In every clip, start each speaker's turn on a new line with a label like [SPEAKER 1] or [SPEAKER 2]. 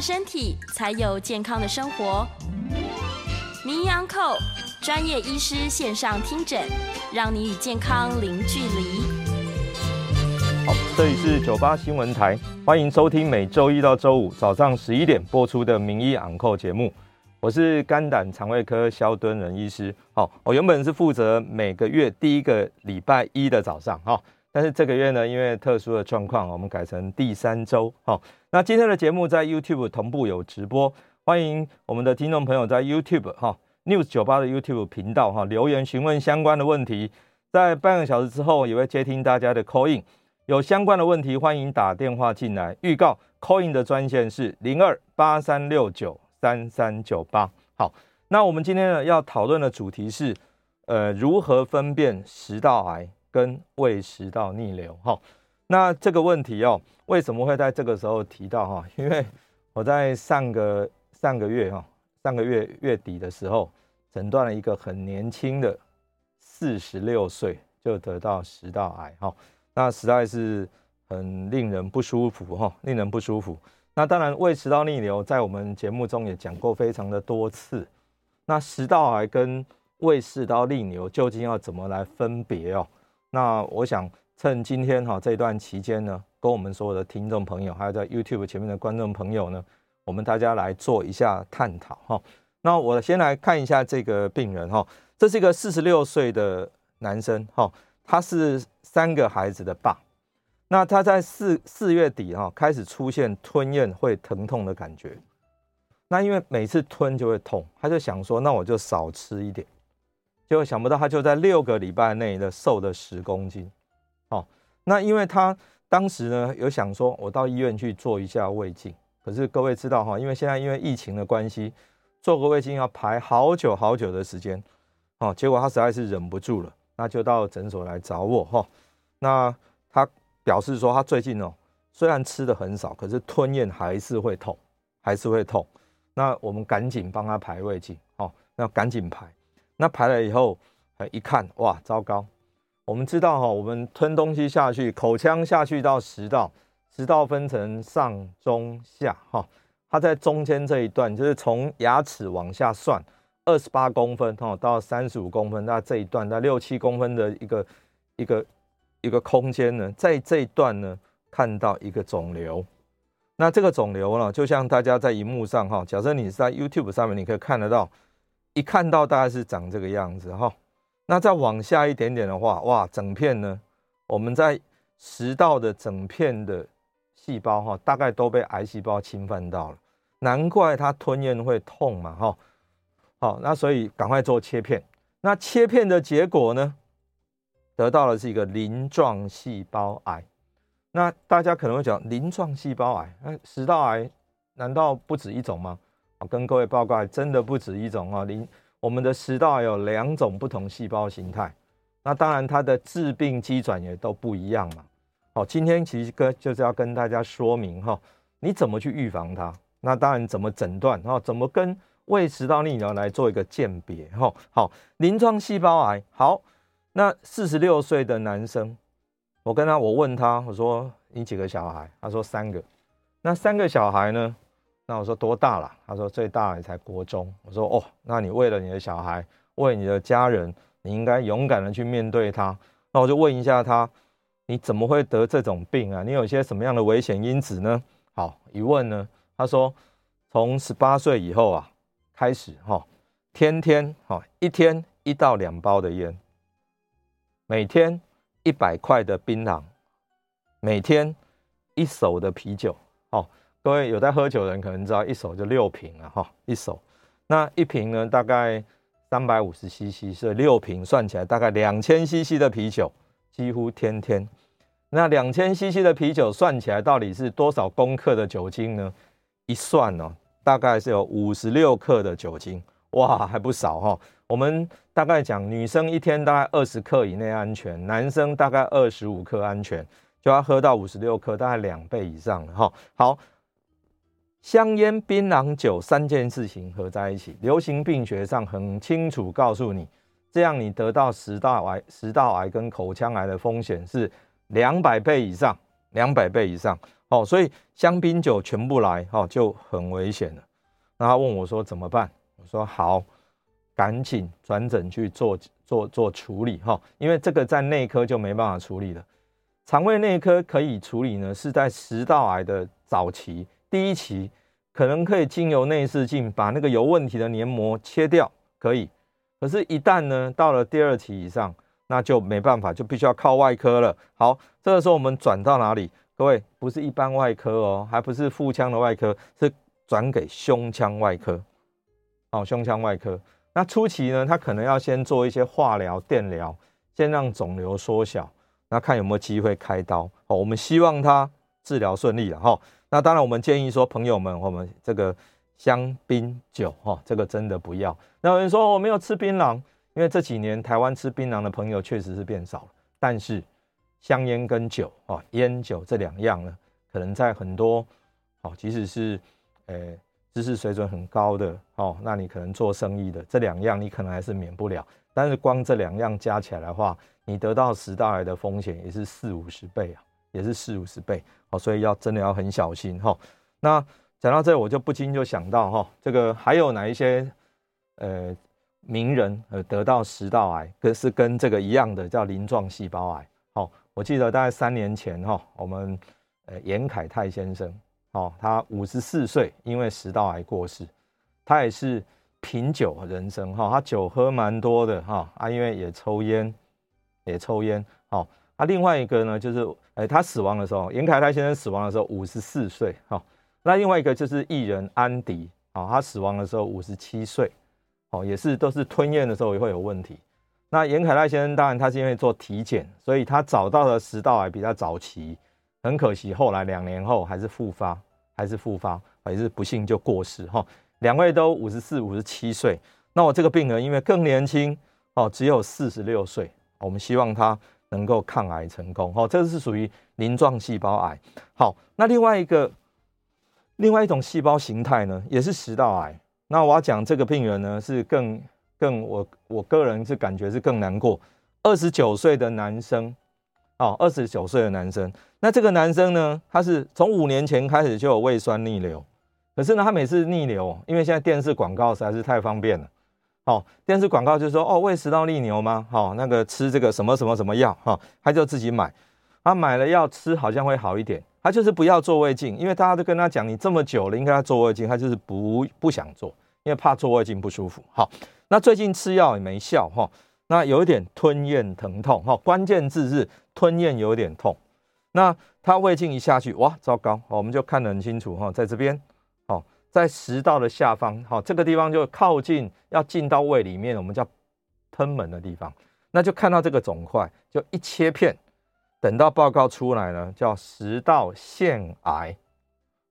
[SPEAKER 1] 身体，才有健康的生活。名医昂寇专业医师线上听诊，让你与健康零距离。
[SPEAKER 2] 好，这里是九八新闻台，欢迎收听每周一到周五早上十一点播出的名医昂寇节目。我是肝胆肠胃科萧敦仁医师。好，我原本是负责每个月第一个礼拜一的早上。哈。但是这个月呢，因为特殊的状况，我们改成第三周。好，那今天的节目在 YouTube 同步有直播，欢迎我们的听众朋友在 YouTube 哈 News 九八的 YouTube 频道哈留言询问相关的问题，在半个小时之后也会接听大家的 call in，有相关的问题欢迎打电话进来。预告 call in 的专线是零二八三六九三三九八。好，那我们今天呢要讨论的主题是，呃，如何分辨食道癌？跟胃食道逆流哈，那这个问题哦，为什么会在这个时候提到哈？因为我在上个上个月哈，上个月月底的时候，诊断了一个很年轻的四十六岁就得到食道癌哈，那实在是很令人不舒服哈，令人不舒服。那当然，胃食道逆流在我们节目中也讲过非常的多次。那食道癌跟胃食道逆流究竟要怎么来分别哦？那我想趁今天哈这段期间呢，跟我们所有的听众朋友，还有在 YouTube 前面的观众朋友呢，我们大家来做一下探讨哈。那我先来看一下这个病人哈，这是一个四十六岁的男生哈，他是三个孩子的爸。那他在四四月底哈开始出现吞咽会疼痛的感觉，那因为每次吞就会痛，他就想说，那我就少吃一点。结果想不到，他就在六个礼拜内的瘦了十公斤，哦，那因为他当时呢有想说，我到医院去做一下胃镜，可是各位知道哈，因为现在因为疫情的关系，做个胃镜要排好久好久的时间，哦，结果他实在是忍不住了，那就到诊所来找我哈，那他表示说他最近哦，虽然吃的很少，可是吞咽还是会痛，还是会痛，那我们赶紧帮他排胃镜，哦，那赶紧排。那排了以后，一看，哇，糟糕！我们知道哈，我们吞东西下去，口腔下去到食道，食道分成上中下哈，它在中间这一段，就是从牙齿往下算，二十八公分哈到三十五公分，那这一段在六七公分的一个一个一个空间呢，在这一段呢看到一个肿瘤，那这个肿瘤呢，就像大家在荧幕上哈，假设你是在 YouTube 上面，你可以看得到。一看到大概是长这个样子哈，那再往下一点点的话，哇，整片呢，我们在食道的整片的细胞哈，大概都被癌细胞侵犯到了，难怪它吞咽会痛嘛哈。好，那所以赶快做切片。那切片的结果呢，得到的是一个鳞状细胞癌。那大家可能会讲鳞状细胞癌，那食道癌难道不止一种吗？跟各位报告，真的不止一种啊！您我们的食道有两种不同细胞形态，那当然它的致病机转也都不一样嘛。好，今天其实跟就是要跟大家说明哈，你怎么去预防它？那当然怎么诊断？哈，怎么跟胃食道逆流来做一个鉴别？哈，好，鳞状细胞癌。好，那四十六岁的男生，我跟他，我问他，我说你几个小孩？他说三个。那三个小孩呢？那我说多大了？他说最大也才国中。我说哦，那你为了你的小孩，为你的家人，你应该勇敢的去面对他。那我就问一下他，你怎么会得这种病啊？你有些什么样的危险因子呢？好，一问呢，他说从十八岁以后啊，开始哈，天天哈，一天一到两包的烟，每天一百块的槟榔，每天一手的啤酒，哦。各位有在喝酒的人可能知道，一手就六瓶了哈，一手，那一瓶呢大概三百五十 CC，所以六瓶算起来大概两千 CC 的啤酒，几乎天天。那两千 CC 的啤酒算起来到底是多少公克的酒精呢？一算哦，大概是有五十六克的酒精，哇，还不少哈。我们大概讲，女生一天大概二十克以内安全，男生大概二十五克安全，就要喝到五十六克，大概两倍以上了哈。好。香烟、槟榔、酒三件事情合在一起，流行病学上很清楚告诉你，这样你得到食道癌、食道癌跟口腔癌的风险是两百倍以上，两百倍以上。哦，所以香槟酒全部来，哦，就很危险了。那他问我说怎么办？我说好，赶紧转诊去做做做处理，哈，因为这个在内科就没办法处理了。肠胃内科可以处理呢，是在食道癌的早期。第一期可能可以经由内视镜把那个有问题的黏膜切掉，可以。可是，一旦呢到了第二期以上，那就没办法，就必须要靠外科了。好，这个时候我们转到哪里？各位，不是一般外科哦，还不是腹腔的外科，是转给胸腔外科。哦，胸腔外科。那初期呢，他可能要先做一些化疗、电疗，先让肿瘤缩小，那看有没有机会开刀。哦，我们希望他治疗顺利了哈。那当然，我们建议说，朋友们，我们这个香槟酒哈，这个真的不要。那有人说我没有吃槟榔，因为这几年台湾吃槟榔的朋友确实是变少了。但是香烟跟酒啊，烟酒这两样呢，可能在很多哦，即使是呃知识水准很高的哦，那你可能做生意的这两样，你可能还是免不了。但是光这两样加起来的话，你得到食道癌的风险也是四五十倍啊。也是四五十倍哦，所以要真的要很小心哈。那讲到这，我就不禁就想到哈，这个还有哪一些呃名人呃得到食道癌，跟是跟这个一样的叫鳞状细胞癌。好，我记得大概三年前哈，我们呃严凯泰先生哦，他五十四岁，因为食道癌过世。他也是品酒人生哈，他酒喝蛮多的哈啊，因为也抽烟，也抽烟好。啊，另外一个呢，就是，哎，他死亡的时候，严凯泰先生死亡的时候五十四岁，哈。那另外一个就是艺人安迪，啊，他死亡的时候五十七岁，哦，也是都是吞咽的时候也会有问题。那严凯泰先生当然他是因为做体检，所以他找到了食道癌比较早期，很可惜后来两年后还是复发，还是复发，还是不幸就过世，哈。两位都五十四、五十七岁，那我这个病人因为更年轻，哦，只有四十六岁，我们希望他。能够抗癌成功，哦，这个是属于鳞状细胞癌。好，那另外一个，另外一种细胞形态呢，也是食道癌。那我要讲这个病人呢，是更更我我个人是感觉是更难过。二十九岁的男生，哦，二十九岁的男生。那这个男生呢，他是从五年前开始就有胃酸逆流，可是呢，他每次逆流，因为现在电视广告实在是太方便了。哦，电视广告就是说，哦，胃食道逆流吗？好、哦，那个吃这个什么什么什么药，哈、哦，他就自己买，他买了药吃，好像会好一点。他就是不要做胃镜，因为大家都跟他讲，你这么久了，应该要做胃镜，他就是不不想做，因为怕做胃镜不舒服。好、哦，那最近吃药也没效，哈、哦，那有一点吞咽疼痛，哈、哦，关键字是吞咽有点痛。那他胃镜一下去，哇，糟糕，哦、我们就看得很清楚，哈、哦，在这边。在食道的下方，好，这个地方就靠近要进到胃里面，我们叫賁门的地方，那就看到这个肿块，就一切片，等到报告出来呢，叫食道腺癌，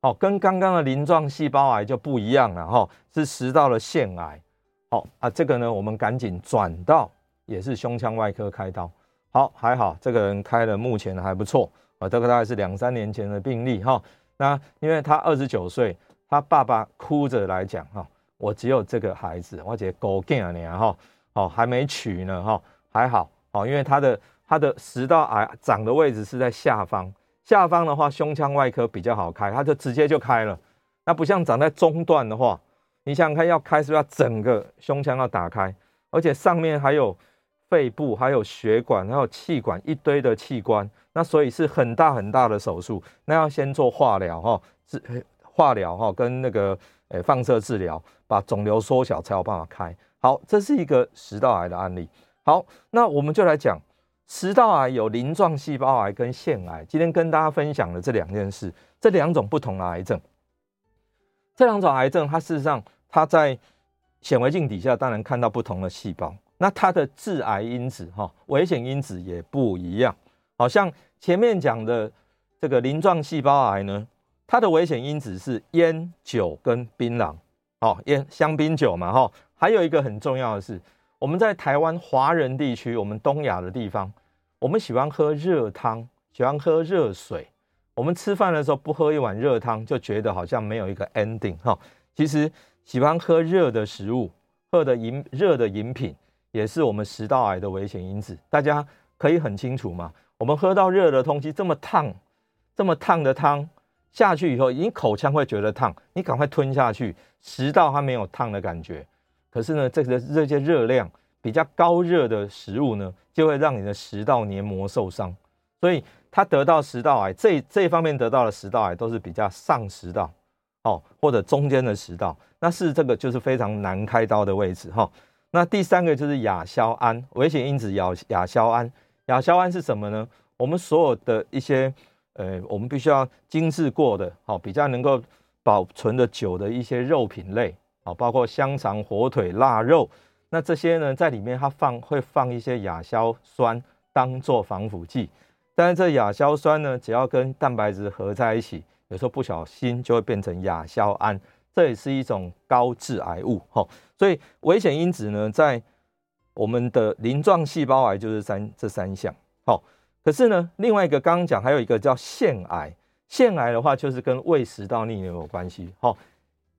[SPEAKER 2] 哦，跟刚刚的鳞状细胞癌就不一样了哈，是食道的腺癌，好啊，这个呢，我们赶紧转到也是胸腔外科开刀，好，还好这个人开的目前还不错啊，这个大概是两三年前的病例哈，那因为他二十九岁。他爸爸哭着来讲哈，我只有这个孩子，我只狗干呢哈，哦还没娶呢哈，还好哦，因为他的他的食道癌长的位置是在下方，下方的话胸腔外科比较好开，他就直接就开了。那不像长在中段的话，你想想看，要开是不是要整个胸腔要打开，而且上面还有肺部，还有血管，还有气管，一堆的器官，那所以是很大很大的手术，那要先做化疗哈，是。化疗哈跟那个诶放射治疗，把肿瘤缩小才有办法开。好，这是一个食道癌的案例。好，那我们就来讲食道癌有鳞状细胞癌跟腺癌。今天跟大家分享的这两件事，这两种不同的癌症，这两种癌症它事实上它在显微镜底下当然看到不同的细胞，那它的致癌因子哈、危险因子也不一样。好像前面讲的这个鳞状细胞癌呢，它的危险因子是烟酒跟槟榔，哦，烟香槟酒嘛哈。还有一个很重要的是，我们在台湾华人地区，我们东亚的地方，我们喜欢喝热汤，喜欢喝热水。我们吃饭的时候不喝一碗热汤，就觉得好像没有一个 ending 哈。其实喜欢喝热的食物，喝的饮热的饮品，也是我们食道癌的危险因子。大家可以很清楚吗？我们喝到热的东西，这么烫，这么烫的汤下去以后，你口腔会觉得烫，你赶快吞下去，食道它没有烫的感觉。可是呢，这个这些热量比较高热的食物呢，就会让你的食道黏膜受伤，所以它得到食道癌这这方面得到的食道癌都是比较上食道，哦，或者中间的食道，那是这个就是非常难开刀的位置哈。那第三个就是亚硝胺危险因子亚亚硝胺，亚硝胺是什么呢？我们所有的一些呃，我们必须要精制过的，好比较能够保存的久的一些肉品类。好，包括香肠、火腿、腊肉，那这些呢，在里面它放会放一些亚硝酸当做防腐剂，但是这亚硝酸呢，只要跟蛋白质合在一起，有时候不小心就会变成亚硝胺，这也是一种高致癌物。哈，所以危险因子呢，在我们的鳞状细胞癌就是三这三项。好，可是呢，另外一个刚刚讲还有一个叫腺癌，腺癌的话就是跟胃食道逆流有关系。好。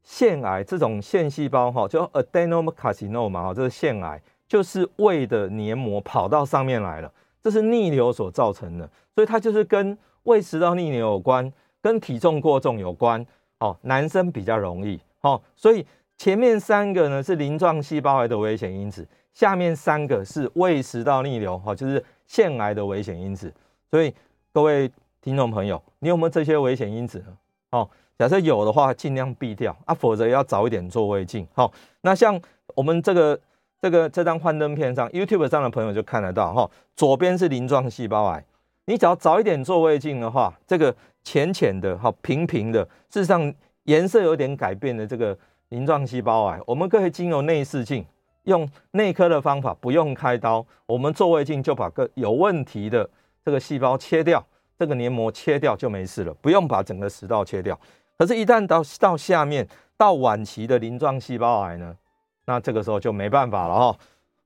[SPEAKER 2] 腺癌这种腺细胞哈，就 adenocarcinoma 嘛，哈，这是腺癌，就是胃的黏膜跑到上面来了，这是逆流所造成的，所以它就是跟胃食道逆流有关，跟体重过重有关，哦，男生比较容易，哦，所以前面三个呢是鳞状细胞癌的危险因子，下面三个是胃食道逆流，哈，就是腺癌的危险因子，所以各位听众朋友，你有没有这些危险因子呢？哦。假设有的话，尽量避掉啊，否则要早一点做胃镜。好，那像我们这个这个这张幻灯片上，YouTube 上的朋友就看得到哈，左边是鳞状细胞癌，你只要早一点做胃镜的话，这个浅浅的、哈平平的，事实上颜色有点改变的这个鳞状细胞癌，我们可以经由内视镜，用内科的方法，不用开刀，我们做胃镜就把个有问题的这个细胞切掉，这个黏膜切掉就没事了，不用把整个食道切掉。可是，一旦到到下面到晚期的鳞状细胞癌呢，那这个时候就没办法了哈。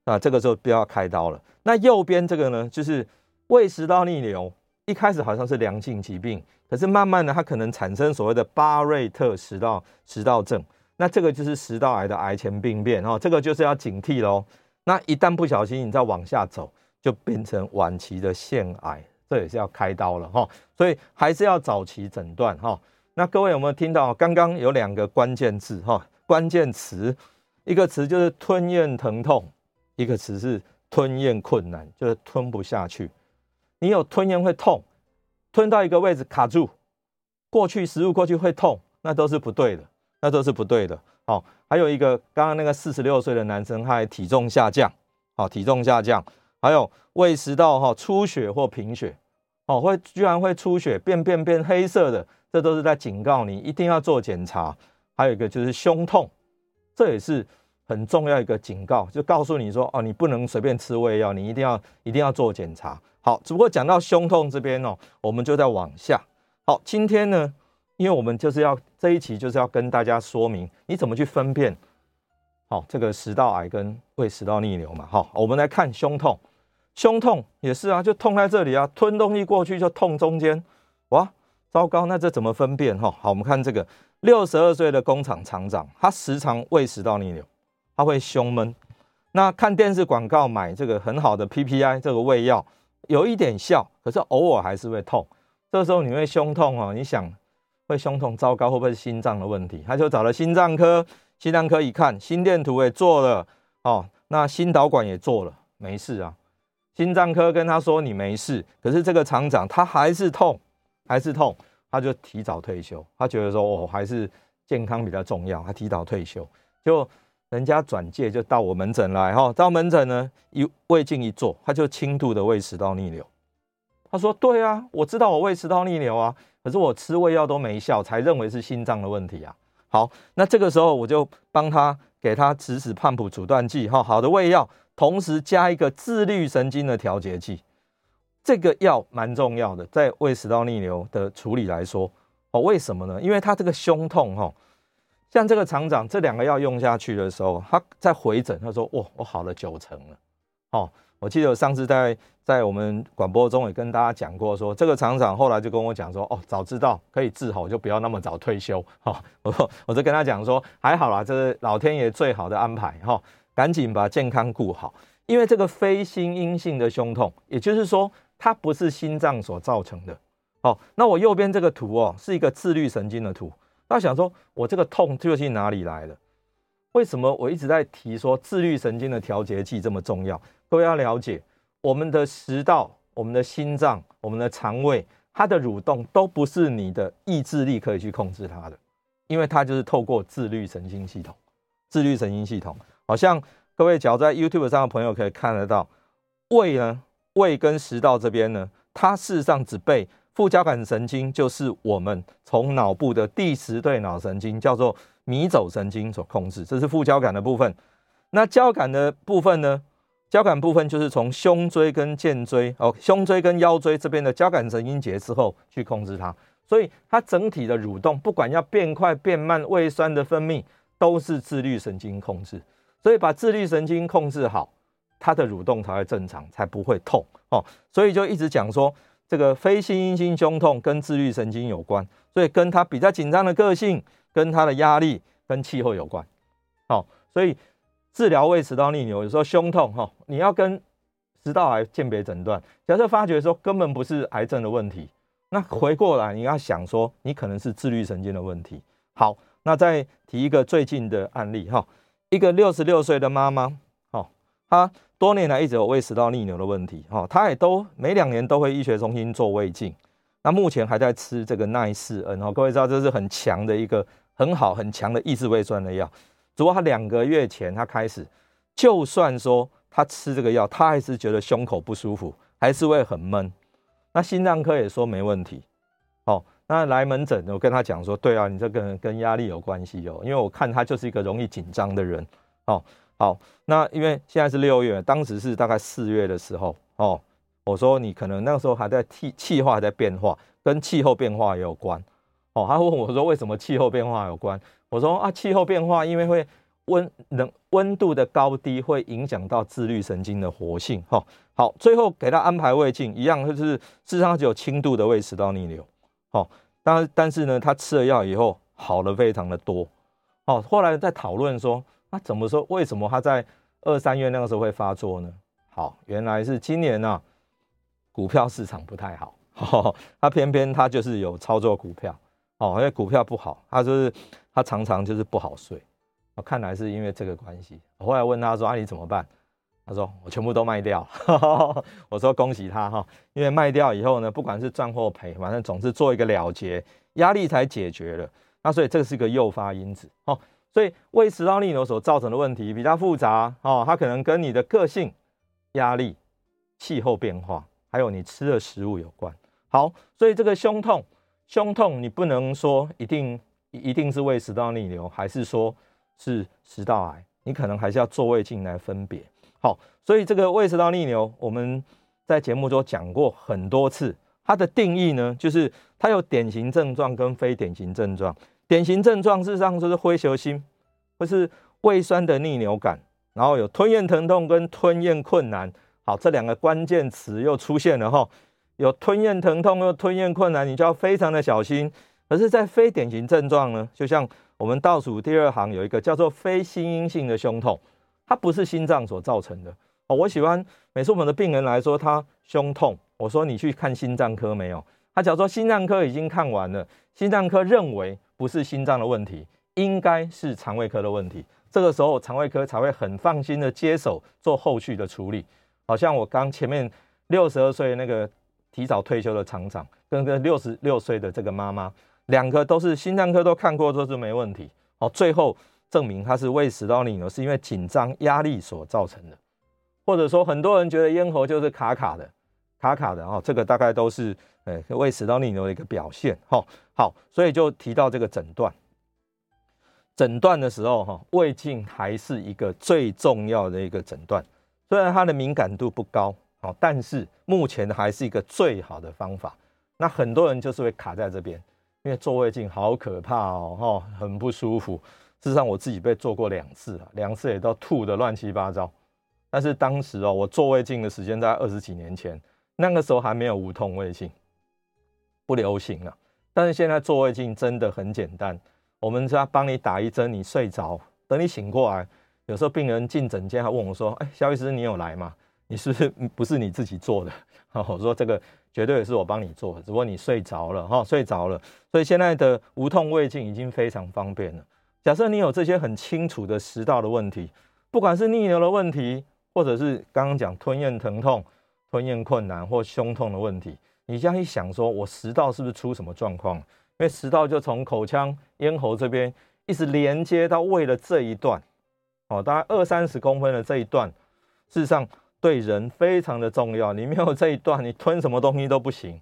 [SPEAKER 2] 那这个时候不要开刀了。那右边这个呢，就是胃食道逆流，一开始好像是良性疾病，可是慢慢的它可能产生所谓的巴瑞特食道食道症，那这个就是食道癌的癌前病变哈。这个就是要警惕喽。那一旦不小心你再往下走，就变成晚期的腺癌，这也是要开刀了哈。所以还是要早期诊断哈。那各位有没有听到？刚刚有两个关键字哈，关键词，一个词就是吞咽疼痛，一个词是吞咽困难，就是吞不下去。你有吞咽会痛，吞到一个位置卡住，过去食物过去会痛，那都是不对的，那都是不对的。好，还有一个刚刚那个四十六岁的男生，他还体重下降，好，体重下降，还有胃食道哈出血或贫血，哦，会居然会出血，便便变黑色的。这都是在警告你一定要做检查，还有一个就是胸痛，这也是很重要一个警告，就告诉你说哦，你不能随便吃胃药，你一定要一定要做检查。好，只不过讲到胸痛这边哦，我们就再往下。好，今天呢，因为我们就是要这一期就是要跟大家说明你怎么去分辨，好，这个食道癌跟胃食道逆流嘛。好，我们来看胸痛，胸痛也是啊，就痛在这里啊，吞东西过去就痛中间，哇。糟糕，那这怎么分辨哈？好，我们看这个六十二岁的工厂厂长，他时常胃食道逆流，他会胸闷。那看电视广告买这个很好的 PPI 这个胃药，有一点效，可是偶尔还是会痛。这时候你会胸痛哦，你想会胸痛，糟糕，会不会是心脏的问题？他就找了心脏科，心脏科一看，心电图也做了哦，那心导管也做了，没事啊。心脏科跟他说你没事，可是这个厂长他还是痛。还是痛，他就提早退休。他觉得说，哦，还是健康比较重要，他提早退休。就人家转介就到我门诊来哈，到门诊呢，一胃镜一做，他就轻度的胃食道逆流。他说：对啊，我知道我胃食道逆流啊，可是我吃胃药都没效，才认为是心脏的问题啊。好，那这个时候我就帮他给他指使胖普阻断剂，哈，好的胃药，同时加一个自律神经的调节剂。这个药蛮重要的，在胃食道逆流的处理来说，哦，为什么呢？因为他这个胸痛，哈，像这个厂长这两个药用下去的时候，他在回诊，他说，哇，我好了九成了，哦。我记得我上次在在我们广播中也跟大家讲过说，这个厂长后来就跟我讲说，哦，早知道可以治好，就不要那么早退休。哈，我我就跟他讲说，还好啦，这是老天爷最好的安排。哈，赶紧把健康顾好，因为这个非心因性的胸痛，也就是说它不是心脏所造成的。好，那我右边这个图哦，是一个自律神经的图。那想说我这个痛究竟哪里来的？为什么我一直在提说自律神经的调节剂这么重要？都要了解，我们的食道、我们的心脏、我们的肠胃，它的蠕动都不是你的意志力可以去控制它的，因为它就是透过自律神经系统。自律神经系统，好像各位只要在 YouTube 上的朋友可以看得到，胃呢，胃跟食道这边呢，它事实上只被副交感神经，就是我们从脑部的第十对脑神经，叫做迷走神经所控制，这是副交感的部分。那交感的部分呢？交感部分就是从胸椎跟肩椎哦，胸椎跟腰椎这边的交感神经节之后去控制它，所以它整体的蠕动，不管要变快变慢，胃酸的分泌都是自律神经控制。所以把自律神经控制好，它的蠕动才会正常，才不会痛哦。所以就一直讲说，这个非心因性胸痛跟自律神经有关，所以跟他比较紧张的个性，跟他的压力，跟气候有关。哦，所以。治疗胃食道逆流，有时候胸痛哈，你要跟食道癌鉴别诊断。假设发觉说根本不是癌症的问题，那回过来你要想说，你可能是自律神经的问题。好，那再提一个最近的案例哈，一个六十六岁的妈妈，哦，她多年来一直有胃食道逆流的问题，哈，她也都每两年都会医学中心做胃镜，那目前还在吃这个奈斯恩哈，各位知道这是很强的一个很好很强的抑制胃酸的药。如果他两个月前他开始，就算说他吃这个药，他还是觉得胸口不舒服，还是会很闷。那心脏科也说没问题。哦，那来门诊，我跟他讲说，对啊，你这个跟压力有关系哦，因为我看他就是一个容易紧张的人。哦，好，那因为现在是六月，当时是大概四月的时候。哦，我说你可能那个时候还在气气化还在变化，跟气候变化也有关。他问我说为什么气候变化有关？我说啊，气候变化因为会温冷温度的高低会影响到自律神经的活性。哈，好，最后给他安排胃镜，一样就是事实上只有轻度的胃食道逆流。好，但但是呢，他吃了药以后好了非常的多。好，后来在讨论说，那怎么说？为什么他在二三月那个时候会发作呢？好，原来是今年啊，股票市场不太好。他偏偏他就是有操作股票。哦，因为股票不好，他就是他常常就是不好睡，我看来是因为这个关系。我后来问他说：“啊，你怎么办？”他说：“我全部都卖掉。”我说：“恭喜他哈，因为卖掉以后呢，不管是赚或赔，反正总是做一个了结，压力才解决了。那所以这是一个诱发因子哦。所以胃食道逆流所造成的问题比较复杂哦，它可能跟你的个性、压力、气候变化，还有你吃的食物有关。好，所以这个胸痛。胸痛，你不能说一定一定是胃食道逆流，还是说是食道癌？你可能还是要做胃镜来分别。好，所以这个胃食道逆流，我们在节目中讲过很多次。它的定义呢，就是它有典型症状跟非典型症状。典型症状事实上就是灰球心，或是胃酸的逆流感，然后有吞咽疼痛跟吞咽困难。好，这两个关键词又出现了哈。有吞咽疼痛，又吞咽困难，你就要非常的小心。可是，在非典型症状呢，就像我们倒数第二行有一个叫做非心因性的胸痛，它不是心脏所造成的。哦，我喜欢每次我们的病人来说他胸痛，我说你去看心脏科没有？他假如说心脏科已经看完了，心脏科认为不是心脏的问题，应该是肠胃科的问题。这个时候肠胃科才会很放心的接手做后续的处理。好像我刚前面六十二岁那个。提早退休的厂长跟个六十六岁的这个妈妈，两个都是心脏科都看过，都是没问题。哦，最后证明他是胃食道逆流，是因为紧张压力所造成的，或者说很多人觉得咽喉就是卡卡的，卡卡的哦，这个大概都是呃胃食道逆流的一个表现。哈，好，所以就提到这个诊断。诊断的时候哈，胃镜还是一个最重要的一个诊断。虽然它的敏感度不高，哦，但是目前还是一个最好的方法。那很多人就是会卡在这边，因为做胃镜好可怕哦，哈，很不舒服。事实上，我自己被做过两次了，两次也都吐得乱七八糟。但是当时哦，我做胃镜的时间在二十几年前，那个时候还没有无痛胃镜，不流行了。但是现在做胃镜真的很简单，我们只要帮你打一针，你睡着，等你醒过来，有时候病人进诊间还问我说：“哎，萧医师，你有来吗？你是不是不是你自己做的？” 我说：“这个绝对是我帮你做的，只不过你睡着了哈，睡着了。所以现在的无痛胃镜已经非常方便了。”假设你有这些很清楚的食道的问题，不管是逆流的问题，或者是刚刚讲吞咽疼痛、吞咽困难或胸痛的问题，你这样一想，说我食道是不是出什么状况？因为食道就从口腔、咽喉这边一直连接到胃的这一段，哦，大概二三十公分的这一段，事实上对人非常的重要。你没有这一段，你吞什么东西都不行。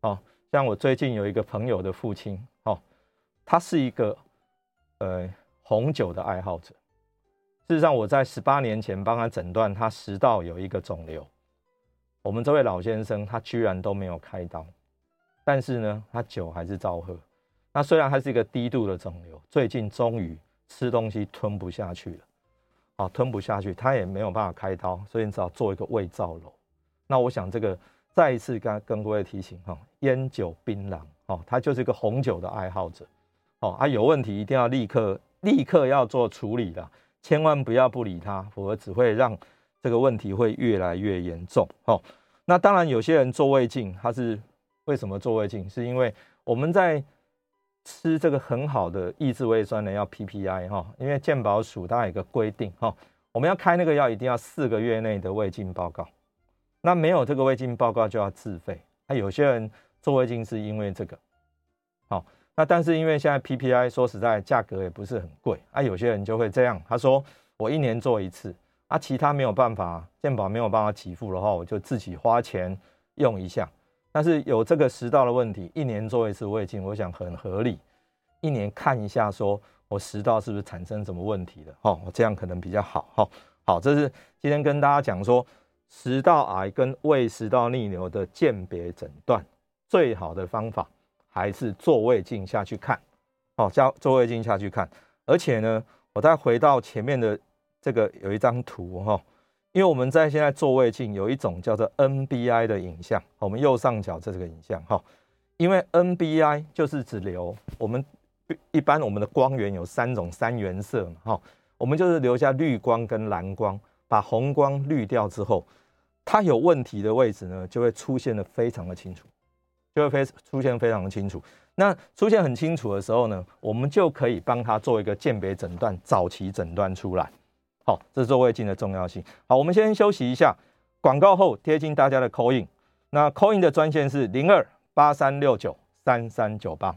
[SPEAKER 2] 哦，像我最近有一个朋友的父亲，哦，他是一个。呃，红酒的爱好者。事实上，我在十八年前帮他诊断，他食道有一个肿瘤。我们这位老先生，他居然都没有开刀，但是呢，他酒还是照喝。那虽然他是一个低度的肿瘤，最近终于吃东西吞不下去了，啊，吞不下去，他也没有办法开刀，所以你只好做一个胃造瘘。那我想这个再一次跟跟各位提醒哈，烟酒槟榔，哦，他就是一个红酒的爱好者。哦啊，有问题一定要立刻立刻要做处理的，千万不要不理他，否则只会让这个问题会越来越严重。哦，那当然有些人做胃镜，他是为什么做胃镜？是因为我们在吃这个很好的抑制胃酸的药 PPI 哈，因为健保署它有个规定哈，我们要开那个药一定要四个月内的胃镜报告，那没有这个胃镜报告就要自费。那有些人做胃镜是因为这个，好。那但是因为现在 PPI 说实在价格也不是很贵啊，有些人就会这样，他说我一年做一次啊，其他没有办法，健保没有办法给付的话，我就自己花钱用一下。但是有这个食道的问题，一年做一次胃镜，我想很合理，一年看一下，说我食道是不是产生什么问题的，哦，这样可能比较好，哈，好，这是今天跟大家讲说食道癌跟胃食道逆流的鉴别诊断最好的方法。还是做胃镜下去看，哦，叫做胃镜下去看，而且呢，我再回到前面的这个有一张图哈，因为我们在现在做胃镜有一种叫做 NBI 的影像，我们右上角这是个影像哈，因为 NBI 就是只留，我们一般我们的光源有三种三原色嘛哈，我们就是留下绿光跟蓝光，把红光滤掉之后，它有问题的位置呢就会出现的非常的清楚。就会非出现非常的清楚。那出现很清楚的时候呢，我们就可以帮他做一个鉴别诊断，早期诊断出来。好，这是做胃镜的重要性。好，我们先休息一下，广告后贴近大家的 call in。那 call in 的专线是零二八三六九三三九八。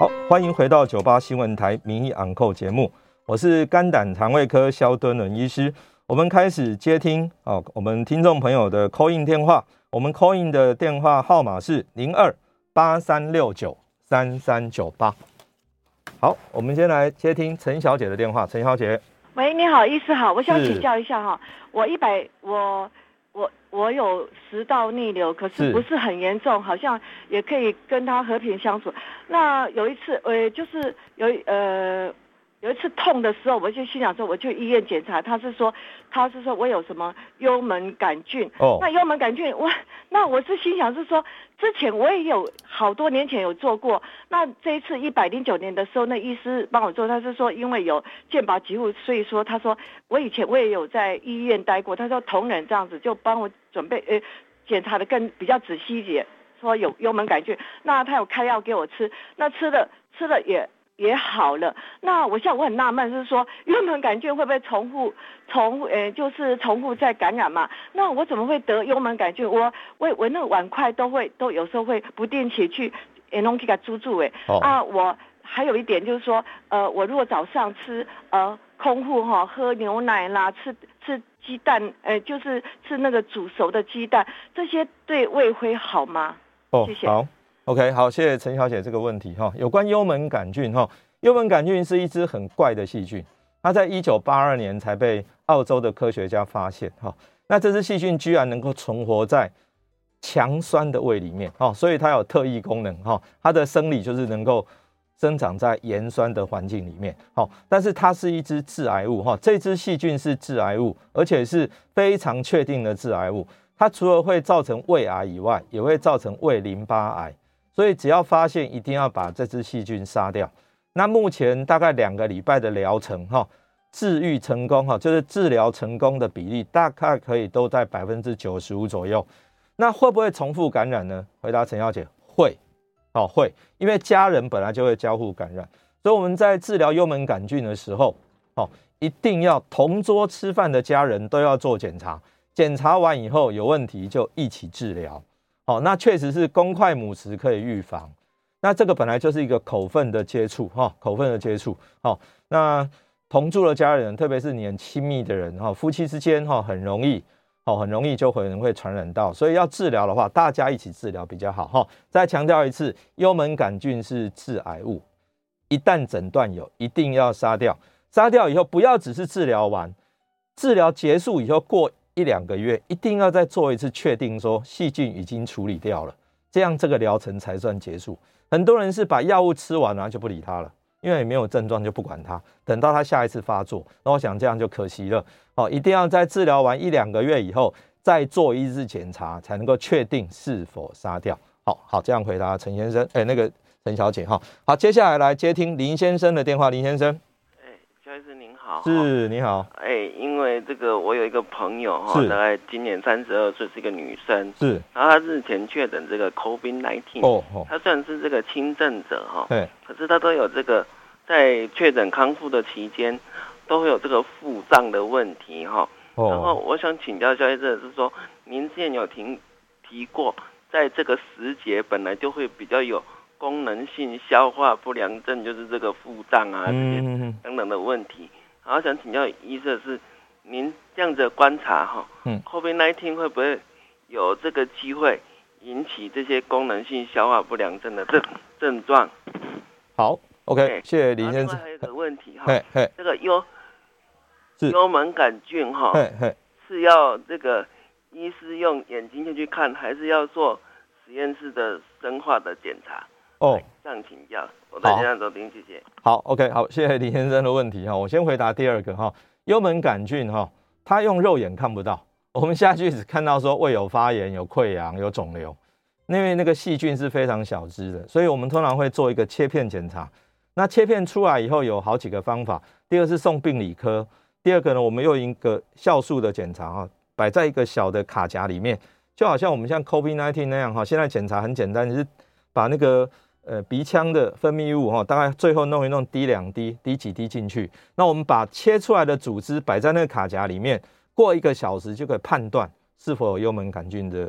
[SPEAKER 2] 好，欢迎回到九八新闻台名医昂扣节目，我是肝胆肠胃科萧敦伦医师。我们开始接听哦，我们听众朋友的 call in 电话。我们 call in 的电话号码是零二八三六九三三九八。好，我们先来接听陈小姐的电话。陈小姐，
[SPEAKER 3] 喂，你好，医师好，我想请教一下哈，我一百，我我我有食道逆流，可是不是很严重，好像也可以跟他和平相处。那有一次，呃，就是有呃。有一次痛的时候，我就心想说，我去医院检查，他是说，他是说我有什么幽门杆菌。哦。那幽门杆菌，我那我是心想是说，之前我也有好多年前有做过。那这一次一百零九年的时候，那医师帮我做，他是说因为有健保给付，所以说他说我以前我也有在医院待过，他说同仁这样子就帮我准备呃检查的更比较仔细一点，说有幽门杆菌，那他有开药给我吃，那吃的吃的也。也好了，那我现在我很纳闷，就是说幽门杆菌会不会重复重复？呃，就是重复再感染嘛？那我怎么会得幽门杆菌？我我我那个碗筷都会都有时候会不定期去诶弄去给它煮煮诶。哦。啊，我还有一点就是说，呃，我如果早上吃呃空腹哈，喝牛奶啦，吃吃鸡蛋，呃，就是吃那个煮熟的鸡蛋，这些对胃会好吗？
[SPEAKER 2] 哦，谢谢。好。OK，好，谢谢陈小姐这个问题哈。有关幽门杆菌哈，幽门杆菌是一只很怪的细菌，它在一九八二年才被澳洲的科学家发现。哈，那这只细菌居然能够存活在强酸的胃里面，哈，所以它有特异功能，哈，它的生理就是能够生长在盐酸的环境里面，好，但是它是一只致癌物，哈，这只细菌是致癌物，而且是非常确定的致癌物。它除了会造成胃癌以外，也会造成胃淋巴癌，所以只要发现，一定要把这只细菌杀掉。那目前大概两个礼拜的疗程，哈，治愈成功，哈，就是治疗成功的比例大概可以都在百分之九十五左右。那会不会重复感染呢？回答陈小姐，会，哦，会，因为家人本来就会交互感染，所以我们在治疗幽门杆菌的时候，哦，一定要同桌吃饭的家人都要做检查。检查完以后有问题就一起治疗，好，那确实是公筷母匙可以预防。那这个本来就是一个口粪的接触，哈，口粪的接触，好，那同住的家人，特别是你很亲密的人，哈，夫妻之间，哈，很容易，哦，很容易就可能会传染到，所以要治疗的话，大家一起治疗比较好，哈。再强调一次，幽门杆菌是致癌物，一旦诊断有，一定要杀掉，杀掉以后不要只是治疗完，治疗结束以后过。一两个月一定要再做一次确定，说细菌已经处理掉了，这样这个疗程才算结束。很多人是把药物吃完了就不理他了，因为没有症状就不管他，等到他下一次发作，那我想这样就可惜了。哦，一定要在治疗完一两个月以后再做一次检查，才能够确定是否杀掉。好好，这样回答陈先生，哎，那个陈小姐哈。好，接下来来接听林先生的电话，林先生。是，你好，
[SPEAKER 4] 哎、欸，因为这个我有一个朋友哈，大概今年三十二岁，是一个女生，是，然后她日前确诊这个 COVID-19，哦哦，她虽然是这个轻症者哈，对，可是她都有这个在确诊康复的期间，都会有这个腹胀的问题哈，哦，然后我想请教萧医生是说，您之前有提提过，在这个时节本来就会比较有功能性消化不良症，就是这个腹胀啊这些等等的问题。然后想请教医生是，您这样子的观察哈，嗯，COVID-19 会不会有这个机会引起这些功能性消化不良症的症症状？
[SPEAKER 2] 好，OK，谢谢林先生。
[SPEAKER 4] 还有一个问题哈，这个幽幽门杆菌哈，是要这个医师用眼睛进去看，还是要做实验室的生化的检查？哦，这样请教，我在线上收听，谢谢。
[SPEAKER 2] 好，OK，好，谢谢李先生的问题哈。我先回答第二个哈，幽门杆菌哈，它用肉眼看不到，我们下去只看到说胃有发炎、有溃疡、有肿瘤，因为那个细菌是非常小只的，所以我们通常会做一个切片检查。那切片出来以后有好几个方法，第二个是送病理科，第二个呢，我们用一个酵素的检查哈，摆在一个小的卡夹里面，就好像我们像 COVID-19 那样哈，现在检查很简单，就是把那个。呃，鼻腔的分泌物哈，大概最后弄一弄，滴两滴，滴几滴进去。那我们把切出来的组织摆在那个卡夹里面，过一个小时就可以判断是否有幽门杆菌的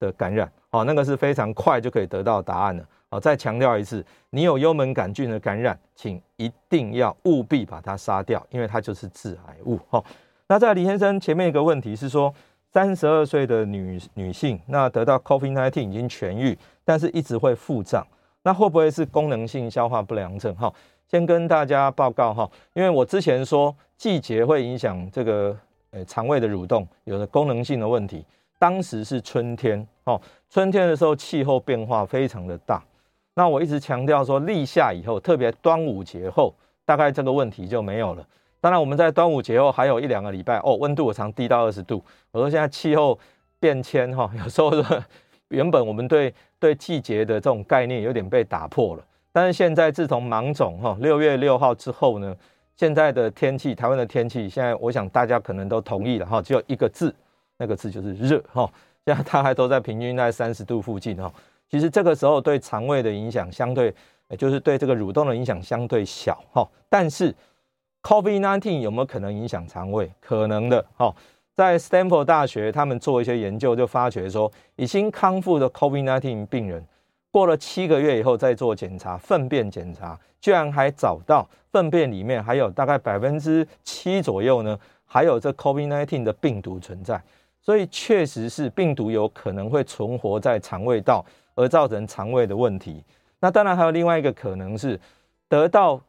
[SPEAKER 2] 的感染。好，那个是非常快就可以得到答案了。好，再强调一次，你有幽门杆菌的感染，请一定要务必把它杀掉，因为它就是致癌物。好，那在李先生前面一个问题是说，三十二岁的女女性，那得到 COVID-19 已经痊愈，但是一直会腹胀。那会不会是功能性消化不良症？哈，先跟大家报告哈，因为我之前说季节会影响这个呃肠胃的蠕动，有的功能性的问题。当时是春天，哦，春天的时候气候变化非常的大。那我一直强调说，立夏以后，特别端午节后，大概这个问题就没有了。当然，我们在端午节后还有一两个礼拜，哦，温度我常低到二十度。我说现在气候变迁，哈，有时候。原本我们对对季节的这种概念有点被打破了，但是现在自从芒种哈六月六号之后呢，现在的天气，台湾的天气，现在我想大家可能都同意了哈，只有一个字，那个字就是热哈。现在大概都在平均在三十度附近哈。其实这个时候对肠胃的影响相对，就是对这个蠕动的影响相对小哈。但是 COVID-19 有没有可能影响肠胃？可能的哈。在 Stanford 大学，他们做一些研究，就发觉说，已经康复的 COVID-19 病人，过了七个月以后再做检查，粪便检查，居然还找到粪便里面还有大概百分之七左右呢，还有这 COVID-19 的病毒存在。所以确实是病毒有可能会存活在肠胃道，而造成肠胃的问题。那当然还有另外一个可能是得到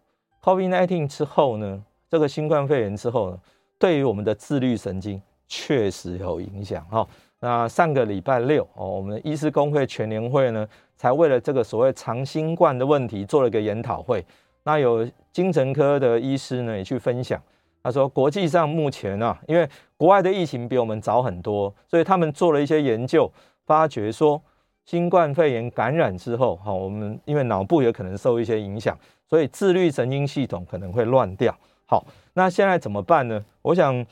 [SPEAKER 2] COVID-19 之后呢，这个新冠肺炎之后呢，对于我们的自律神经确实有影响哈。那上个礼拜六哦，我们医师公会全联会呢，才为了这个所谓长新冠的问题做了一个研讨会。那有精神科的医师呢，也去分享。他说，国际上目前啊，因为国外的疫情比我们早很多，所以他们做了一些研究，发觉说，新冠肺炎感染之后，哈，我们因为脑部也可能受一些影响，所以自律神经系统可能会乱掉。好，那现在怎么办呢？我想，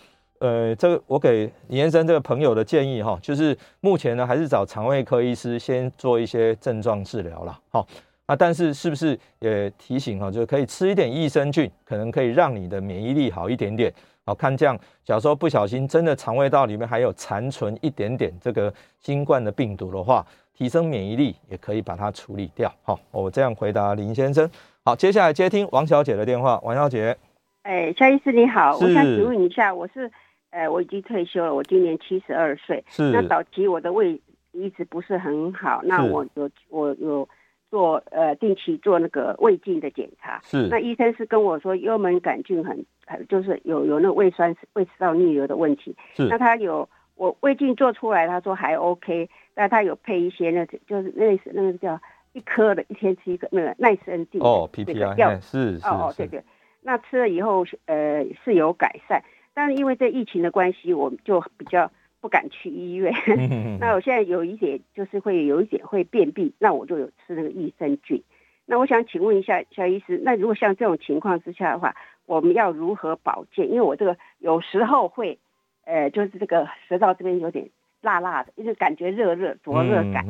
[SPEAKER 2] 呃，这个我给李先生这个朋友的建议哈，就是目前呢，还是找肠胃科医师先做一些症状治疗了。好。啊，但是是不是也提醒哈，就是可以吃一点益生菌，可能可以让你的免疫力好一点点。好，看这样，假如说不小心真的肠胃道里面还有残存一点点这个新冠的病毒的话，提升免疫力也可以把它处理掉。好，我这样回答林先生。好，接下来接听王小姐的电话。王小姐，
[SPEAKER 5] 哎，夏医师你好，我想请问一下，我是呃我已经退休了，我今年七十二岁。
[SPEAKER 2] 是。
[SPEAKER 5] 那早期我的胃一直不是很好，那我有我有。做呃定期做那个胃镜的检查，
[SPEAKER 2] 是
[SPEAKER 5] 那医生是跟我说幽门杆菌很很，就是有有那个胃酸胃食道逆流的问题，
[SPEAKER 2] 是
[SPEAKER 5] 那他有我胃镜做出来，他说还 OK，但他有配一些那就是类似那个叫一颗的一天吃一个那个奈斯定
[SPEAKER 2] 哦 PPI
[SPEAKER 5] 药
[SPEAKER 2] 是是
[SPEAKER 5] 哦哦对对，那吃了以后呃是有改善，但是因为这疫情的关系，我就比较。不敢去医院，那我现在有一点就是会有一点会便秘，那我就有吃那个益生菌。那我想请问一下肖医师，那如果像这种情况之下的话，我们要如何保健？因为我这个有时候会，呃，就是这个食道这边有点辣辣的，就是感觉热热灼热感。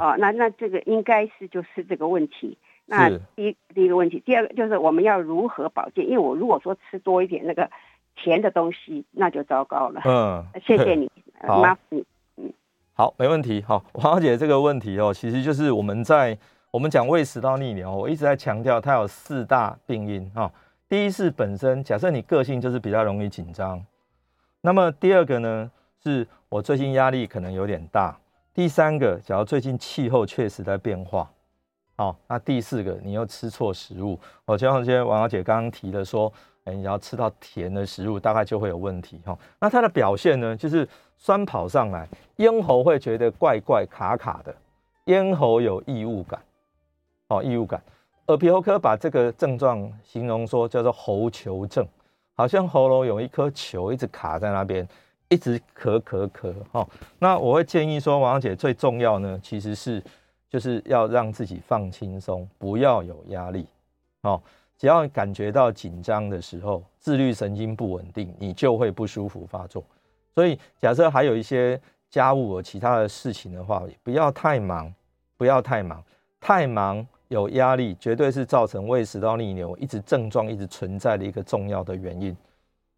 [SPEAKER 5] 哦，那那这个应该是就是这个问题。那第一第一个问题，第二个就是我们要如何保健？因为我如果说吃多一点那个甜的东西，那就糟糕了。
[SPEAKER 2] 嗯，
[SPEAKER 5] 谢谢你。
[SPEAKER 2] 好，嗯，好，没问题。好，王小姐这个问题哦，其实就是我们在我们讲胃食道逆流，我一直在强调它有四大病因哈。第一是本身假设你个性就是比较容易紧张，那么第二个呢，是我最近压力可能有点大。第三个，假如最近气候确实在变化，好，那第四个你又吃错食物，我就像今天王小姐刚刚提的说。哎，你要吃到甜的食物，大概就会有问题哈。那它的表现呢，就是酸跑上来，咽喉会觉得怪怪卡卡的，咽喉有异物感，哦，异物感。耳鼻喉科把这个症状形容说叫做喉球症，好像喉咙有一颗球一直卡在那边，一直咳咳咳哈。那我会建议说，王姐最重要呢，其实是就是要让自己放轻松，不要有压力哦。只要感觉到紧张的时候，自律神经不稳定，你就会不舒服发作。所以，假设还有一些家务和其他的事情的话，不要太忙，不要太忙，太忙有压力，绝对是造成胃食道逆流一直症状一直存在的一个重要的原因。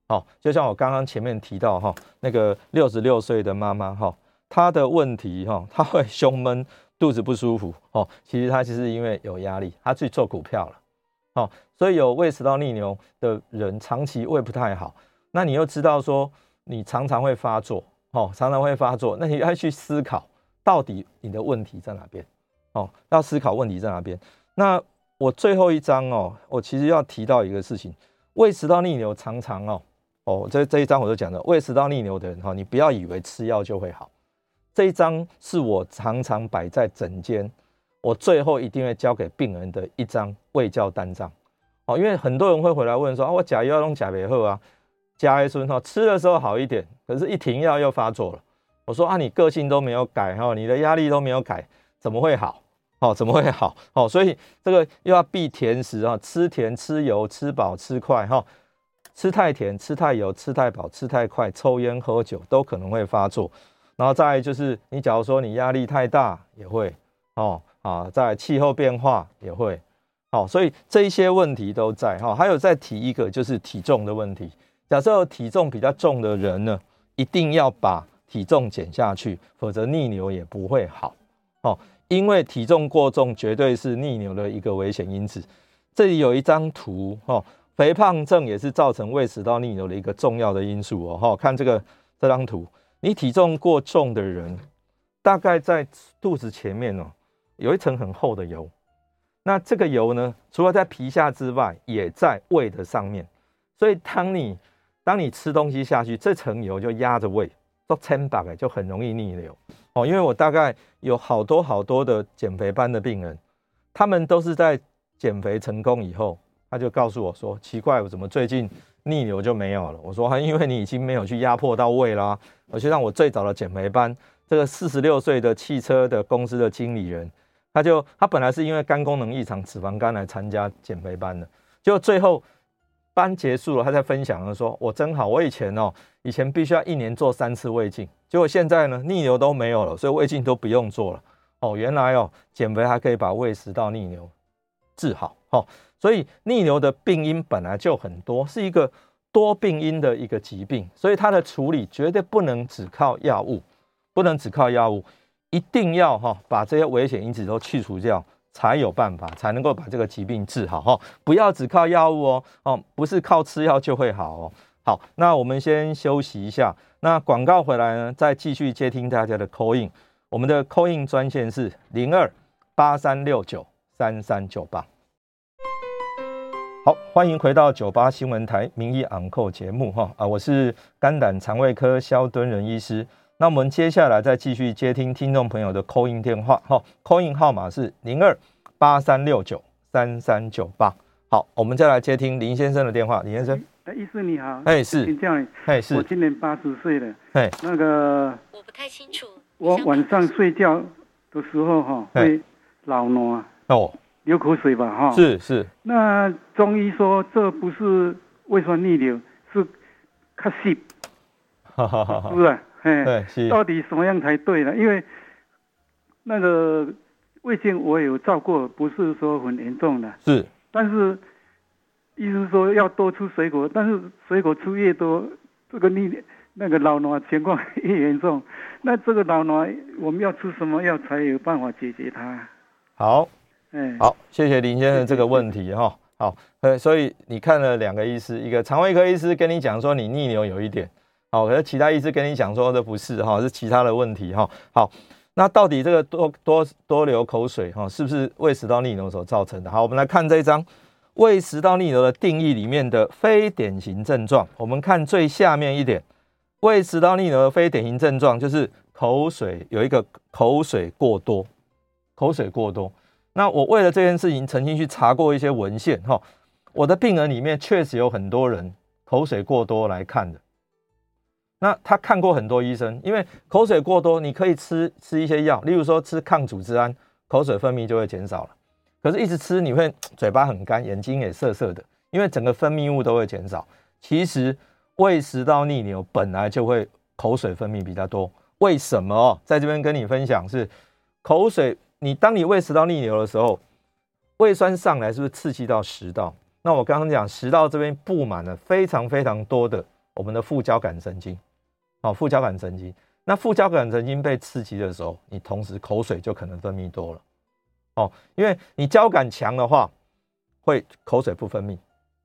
[SPEAKER 2] 好，就像我刚刚前面提到哈，那个六十六岁的妈妈哈，她的问题哈，她会胸闷、肚子不舒服哦，其实她就是因为有压力，她去做股票了。哦，所以有胃食道逆流的人，长期胃不太好，那你又知道说你常常会发作，哦，常常会发作，那你要去思考到底你的问题在哪边，哦，要思考问题在哪边。那我最后一章哦，我其实要提到一个事情，胃食道逆流常常哦，哦，这这一章我就讲了，胃食道逆流的人哈，你不要以为吃药就会好，这一章是我常常摆在诊间。我最后一定会交给病人的一张卫教单张，哦，因为很多人会回来问说啊，我假药用假别后啊，加一孙哈，吃的时候好一点，可是一停药又发作了。我说啊，你个性都没有改哈，你的压力都没有改，怎么会好？哦，怎么会好？哦，所以这个又要避甜食啊，吃甜、吃油、吃饱、吃快哈，吃太甜、吃太油、吃太饱、吃太快，抽烟喝酒都可能会发作。然后再就是，你假如说你压力太大也会哦。啊，在气候变化也会，好，所以这一些问题都在哈。还有再提一个，就是体重的问题。假设体重比较重的人呢，一定要把体重减下去，否则逆流也不会好。哦，因为体重过重绝对是逆流的一个危险因子。这里有一张图，哦，肥胖症也是造成胃食道逆流的一个重要的因素哦。哈，看这个这张图，你体重过重的人，大概在肚子前面哦。有一层很厚的油，那这个油呢，除了在皮下之外，也在胃的上面。所以当你当你吃东西下去，这层油就压着胃，都撑饱了，就很容易逆流哦。因为我大概有好多好多的减肥班的病人，他们都是在减肥成功以后，他就告诉我说：“奇怪，我怎么最近逆流就没有了？”我说：“因为你已经没有去压迫到胃啦。”我就让我最早的减肥班，这个四十六岁的汽车的公司的经理人。他就他本来是因为肝功能异常、脂肪肝来参加减肥班的，结果最后班结束了，他在分享了说：“我真好，我以前哦，以前必须要一年做三次胃镜，结果现在呢，逆流都没有了，所以胃镜都不用做了。哦，原来哦，减肥还可以把胃食道逆流治好。哦，所以逆流的病因本来就很多，是一个多病因的一个疾病，所以它的处理绝对不能只靠药物，不能只靠药物。”一定要哈把这些危险因子都去除掉，才有办法，才能够把这个疾病治好哈。不要只靠药物哦，哦，不是靠吃药就会好哦。好，那我们先休息一下，那广告回来呢，再继续接听大家的 call in。我们的 call in 专线是零二八三六九三三九八。好，欢迎回到九八新闻台名医昂扣节目哈啊，我是肝胆肠胃科萧敦仁医师。那我们接下来再继续接听听众朋友的 call in 电话，哈，call in 号码是零二八三六九三三九八。好，我们再来接听林先生的电话，林先生，
[SPEAKER 6] 哎，医师你好，
[SPEAKER 2] 哎是，
[SPEAKER 6] 请教你，
[SPEAKER 2] 哎是，
[SPEAKER 6] 我今年八十岁了，
[SPEAKER 2] 哎，
[SPEAKER 6] 那个
[SPEAKER 1] 我不太清楚，
[SPEAKER 6] 我晚上睡觉的时候哈会老挪
[SPEAKER 2] 哦，
[SPEAKER 6] 流口水吧哈，
[SPEAKER 2] 是是，
[SPEAKER 6] 那中医说这不是胃酸逆流，是卡西，哈哈哈哈，是不是？
[SPEAKER 2] 对，是
[SPEAKER 6] 到底什么样才对呢？因为那个胃镜我有照过，不是说很严重的。
[SPEAKER 2] 是，
[SPEAKER 6] 但是医生说要多吃水果，但是水果吃越多，这个逆那个老挪情况越严重。那这个老挪我们要吃什么药才有办法解决它？
[SPEAKER 2] 好，哎，好，谢谢林先生这个问题哈。好，呃，所以你看了两个医师，一个肠胃科医师跟你讲说你逆流有一点。好，可是其他医师跟你讲说这不是哈，是其他的问题哈。好，那到底这个多多多流口水哈，是不是胃食道逆流所造成的？好，我们来看这一张胃食道逆流的定义里面的非典型症状。我们看最下面一点，胃食道逆流的非典型症状就是口水有一个口水过多，口水过多。那我为了这件事情，曾经去查过一些文献哈，我的病人里面确实有很多人口水过多来看的。那他看过很多医生，因为口水过多，你可以吃吃一些药，例如说吃抗组织胺，口水分泌就会减少了。可是，一直吃你会嘴巴很干，眼睛也涩涩的，因为整个分泌物都会减少。其实胃食道逆流本来就会口水分泌比较多，为什么哦？在这边跟你分享是口水，你当你胃食道逆流的时候，胃酸上来是不是刺激到食道？那我刚刚讲食道这边布满了非常非常多的我们的副交感神经。好，副交感神经，那副交感神经被刺激的时候，你同时口水就可能分泌多了。哦，因为你交感强的话，会口水不分泌。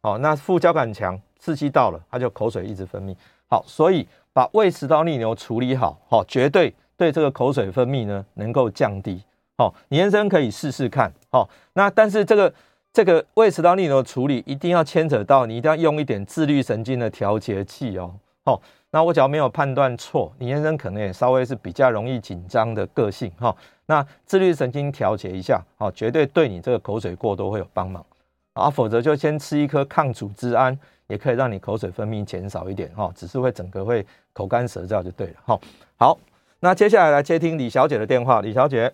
[SPEAKER 2] 好，那副交感强刺激到了，它就口水一直分泌。好，所以把胃食道逆流处理好，好，绝对对这个口水分泌呢能够降低。好，你先生可以试试看。好，那但是这个这个胃食道逆流处理一定要牵扯到，你一定要用一点自律神经的调节器哦。好。那我只要没有判断错，李先生可能也稍微是比较容易紧张的个性哈。那自律神经调节一下，好，绝对对你这个口水过多会有帮忙啊。否则就先吃一颗抗组织胺，也可以让你口水分泌减少一点哈，只是会整个会口干舌燥就对了哈。好，那接下来来接听李小姐的电话，李小姐。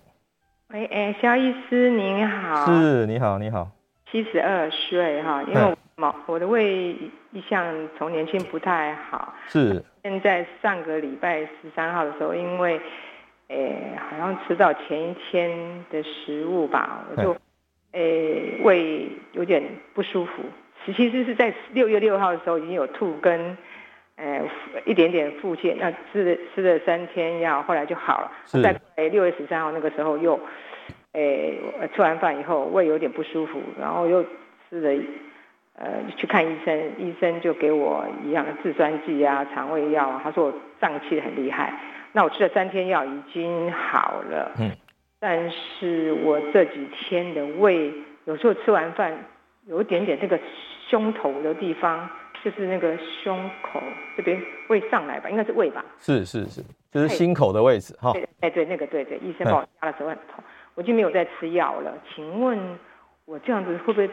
[SPEAKER 7] 喂，哎，肖医师您好。
[SPEAKER 2] 是，你好，你好。
[SPEAKER 7] 七十二岁哈，因为我我的胃一向从年轻不太好。
[SPEAKER 2] 是。
[SPEAKER 7] 现在上个礼拜十三号的时候，因为，诶、欸，好像吃到前一天的食物吧，我就，诶、欸，胃有点不舒服。其实是在六月六号的时候已经有吐跟，诶、欸，一点点腹泻，那吃了吃了三天药，后来就好了。是。在六月十三号那个时候又，诶、欸，吃完饭以后胃有点不舒服，然后又吃了。呃，去看医生，医生就给我一样的制酸剂啊、肠胃药啊。他说我胀气很厉害，那我吃了三天药已经好了。嗯，但是我这几天的胃有时候吃完饭有一点点那个胸头的地方，就是那个胸口这边胃上来吧，应该是胃吧？
[SPEAKER 2] 是是是，就是心口的位置哈。
[SPEAKER 7] 对，哎对，那个对对，医生帮我压的时候很痛，我就没有再吃药了。请问我这样子会不会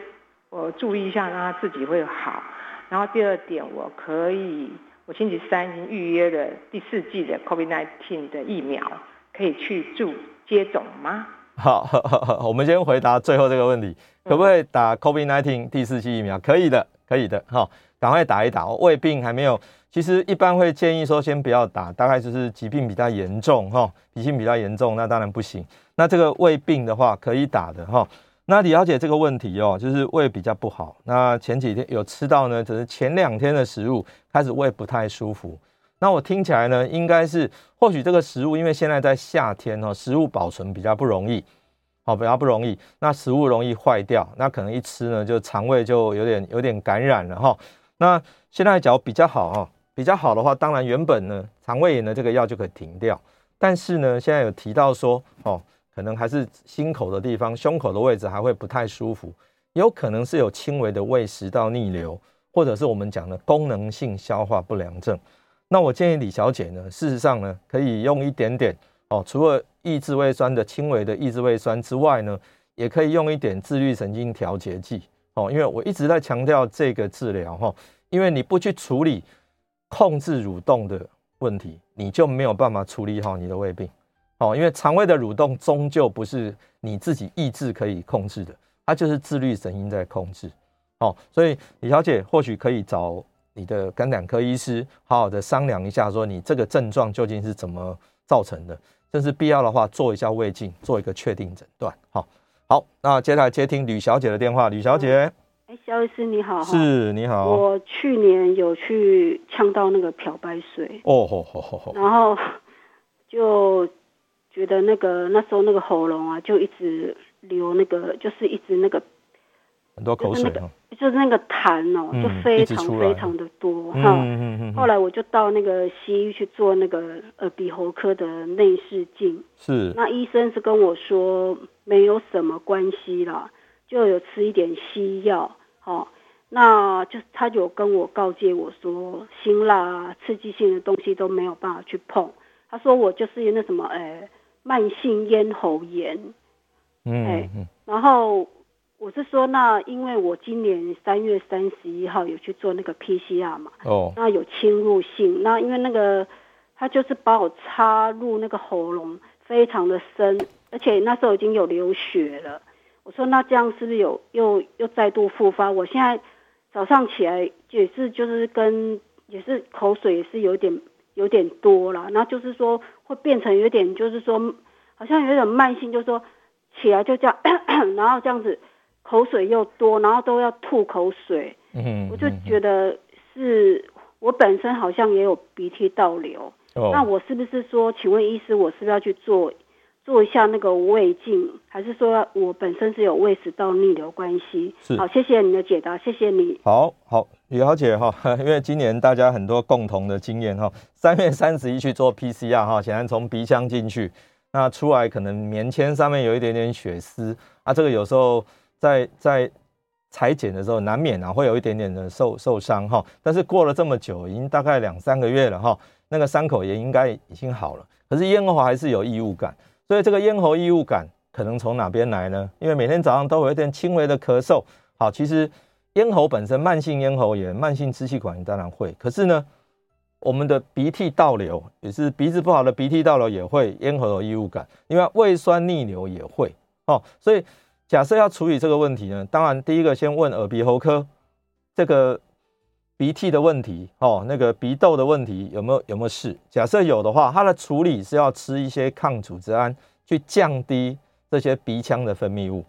[SPEAKER 7] 我注意一下，让他自己会好？然后第二点，我可以，我星期三已经预约了第四季的 COVID-19 的疫苗，可以去注接种吗？
[SPEAKER 2] 好，好，好，我们先回答最后这个问题，可不可以打 COVID-19 第四季疫苗？可以的，可以的，哈，赶快打一打。胃病还没有，其实一般会建议说先不要打，大概就是疾病比较严重，哈，脾性比较严重，那当然不行。那这个胃病的话，可以打的，哈。那李小姐这个问题哦，就是胃比较不好。那前几天有吃到呢，只是前两天的食物开始胃不太舒服。那我听起来呢，应该是或许这个食物，因为现在在夏天哦，食物保存比较不容易，好，比较不容易。那食物容易坏掉，那可能一吃呢，就肠胃就有点有点感染了哈。那现在脚比较好哈，比较好的话，当然原本呢，肠胃炎的这个药就可以停掉。但是呢，现在有提到说哦。可能还是心口的地方，胸口的位置还会不太舒服，有可能是有轻微的胃食道逆流，或者是我们讲的功能性消化不良症。那我建议李小姐呢，事实上呢，可以用一点点哦，除了抑制胃酸的轻微的抑制胃酸之外呢，也可以用一点自律神经调节剂哦，因为我一直在强调这个治疗哈，因为你不去处理控制蠕动的问题，你就没有办法处理好你的胃病。哦，因为肠胃的蠕动终究不是你自己意志可以控制的，它就是自律神经在控制。哦，所以李小姐或许可以找你的肝胆科医师，好好的商量一下，说你这个症状究竟是怎么造成的，甚至必要的话做一下胃镜，做一个确定诊断。好，好，那接下来接听吕小姐的电话，吕小姐，
[SPEAKER 8] 哎，肖医师你好，
[SPEAKER 2] 是，你好，
[SPEAKER 8] 我去年有去呛到那个漂白水，
[SPEAKER 2] 哦吼吼吼吼，
[SPEAKER 8] 然后就。觉得那个那时候那个喉咙啊，就一直流那个，就是一直那个
[SPEAKER 2] 很多口水，
[SPEAKER 8] 就是那个痰哦，就非常非常的多哈。后来我就到那个西医去做那个耳鼻喉科的内视镜，
[SPEAKER 2] 是。
[SPEAKER 8] 那医生是跟我说没有什么关系啦，就有吃一点西药，好，那就他就跟我告诫我说，辛辣刺激性的东西都没有办法去碰。他说我就是那什么，哎。慢性咽喉炎，嗯，哎，然后我是说，那因为我今年三月三十一号有去做那个 PCR 嘛，哦，那有侵入性，那因为那个他就是把我插入那个喉咙非常的深，而且那时候已经有流血了。我说那这样是不是有又又再度复发？我现在早上起来也是就是跟也是口水也是有点。有点多了，然后就是说会变成有点，就是说好像有点慢性，就是说起来就这样，然后这样子口水又多，然后都要吐口水。嗯，我就觉得是我本身好像也有鼻涕倒流。哦，那我是不是说，请问医师，我是不是要去做做一下那个胃镜，还是说我本身是有胃食道逆流关系？是。好，谢谢你的解答，谢谢你。
[SPEAKER 2] 好好。李小姐哈，因为今年大家很多共同的经验哈，三月三十一去做 PCR 哈，显然从鼻腔进去，那出来可能棉签上面有一点点血丝啊，这个有时候在在裁剪的时候难免啊会有一点点的受受伤哈，但是过了这么久，已经大概两三个月了哈，那个伤口也应该已经好了，可是咽喉还是有异物感，所以这个咽喉异物感可能从哪边来呢？因为每天早上都有一点轻微的咳嗽，好，其实。咽喉本身慢性咽喉炎、慢性支气管炎当然会，可是呢，我们的鼻涕倒流也是鼻子不好的鼻涕倒流也会，咽喉有异物感，另外胃酸逆流也会哦。所以假设要处理这个问题呢，当然第一个先问耳鼻喉科这个鼻涕的问题哦，那个鼻窦的问题有没有有没有事？假设有的话，它的处理是要吃一些抗组织胺去降低这些鼻腔的分泌物。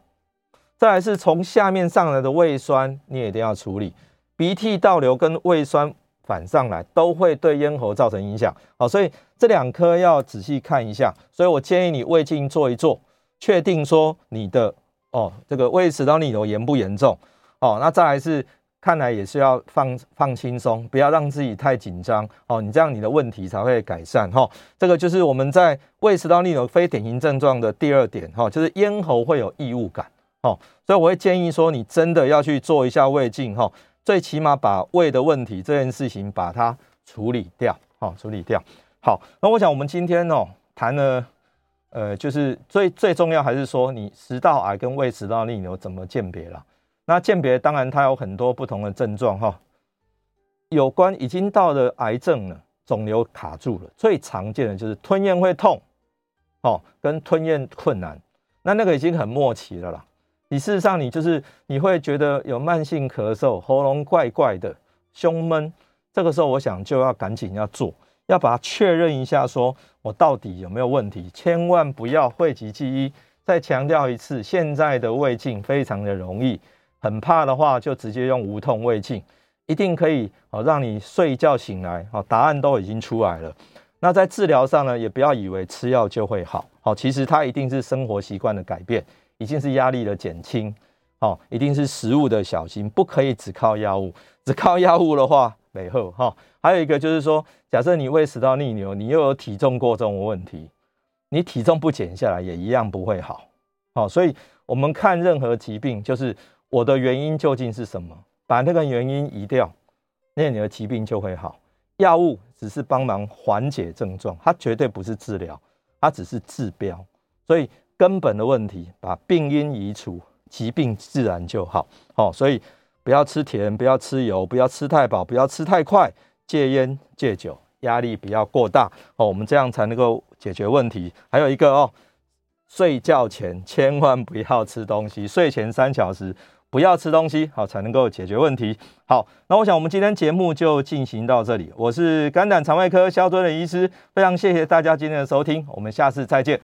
[SPEAKER 2] 再来是从下面上来的胃酸，你也一定要处理。鼻涕倒流跟胃酸反上来，都会对咽喉造成影响。好，所以这两颗要仔细看一下。所以我建议你胃镜做一做，确定说你的哦这个胃食道逆流严不严重。哦，那再来是看来也是要放放轻松，不要让自己太紧张。哦，你这样你的问题才会改善。哈，这个就是我们在胃食道逆流非典型症状的第二点。哈，就是咽喉会有异物感。哦，所以我会建议说，你真的要去做一下胃镜哈，最起码把胃的问题这件事情把它处理掉，哦，处理掉。好，那我想我们今天哦谈了，呃，就是最最重要还是说你食道癌跟胃食道逆流怎么鉴别啦。那鉴别当然它有很多不同的症状哈，有关已经到了癌症了，肿瘤卡住了，最常见的就是吞咽会痛，哦，跟吞咽困难，那那个已经很末期了啦。你事实上你就是你会觉得有慢性咳嗽，喉咙怪怪的，胸闷，这个时候我想就要赶紧要做，要把它确认一下，说我到底有没有问题，千万不要讳疾忌医。再强调一次，现在的胃镜非常的容易。很怕的话，就直接用无痛胃镜，一定可以哦，让你睡一觉醒来，哦，答案都已经出来了。那在治疗上呢，也不要以为吃药就会好，好，其实它一定是生活习惯的改变，一定是压力的减轻，哦，一定是食物的小心，不可以只靠药物，只靠药物的话，没后哈。还有一个就是说，假设你胃食道逆流，你又有体重过重的问题，你体重不减下来，也一样不会好，好，所以我们看任何疾病就是。我的原因究竟是什么？把那个原因移掉，那你的疾病就会好。药物只是帮忙缓解症状，它绝对不是治疗，它只是治标。所以根本的问题，把病因移除，疾病自然就好。哦，所以不要吃甜，不要吃油，不要吃太饱，不要吃太快，戒烟戒酒，压力不要过大。哦，我们这样才能够解决问题。还有一个哦，睡觉前千万不要吃东西，睡前三小时。不要吃东西，好，才能够解决问题。好，那我想我们今天节目就进行到这里。我是肝胆肠胃科肖敦仁医师，非常谢谢大家今天的收听，我们下次再见。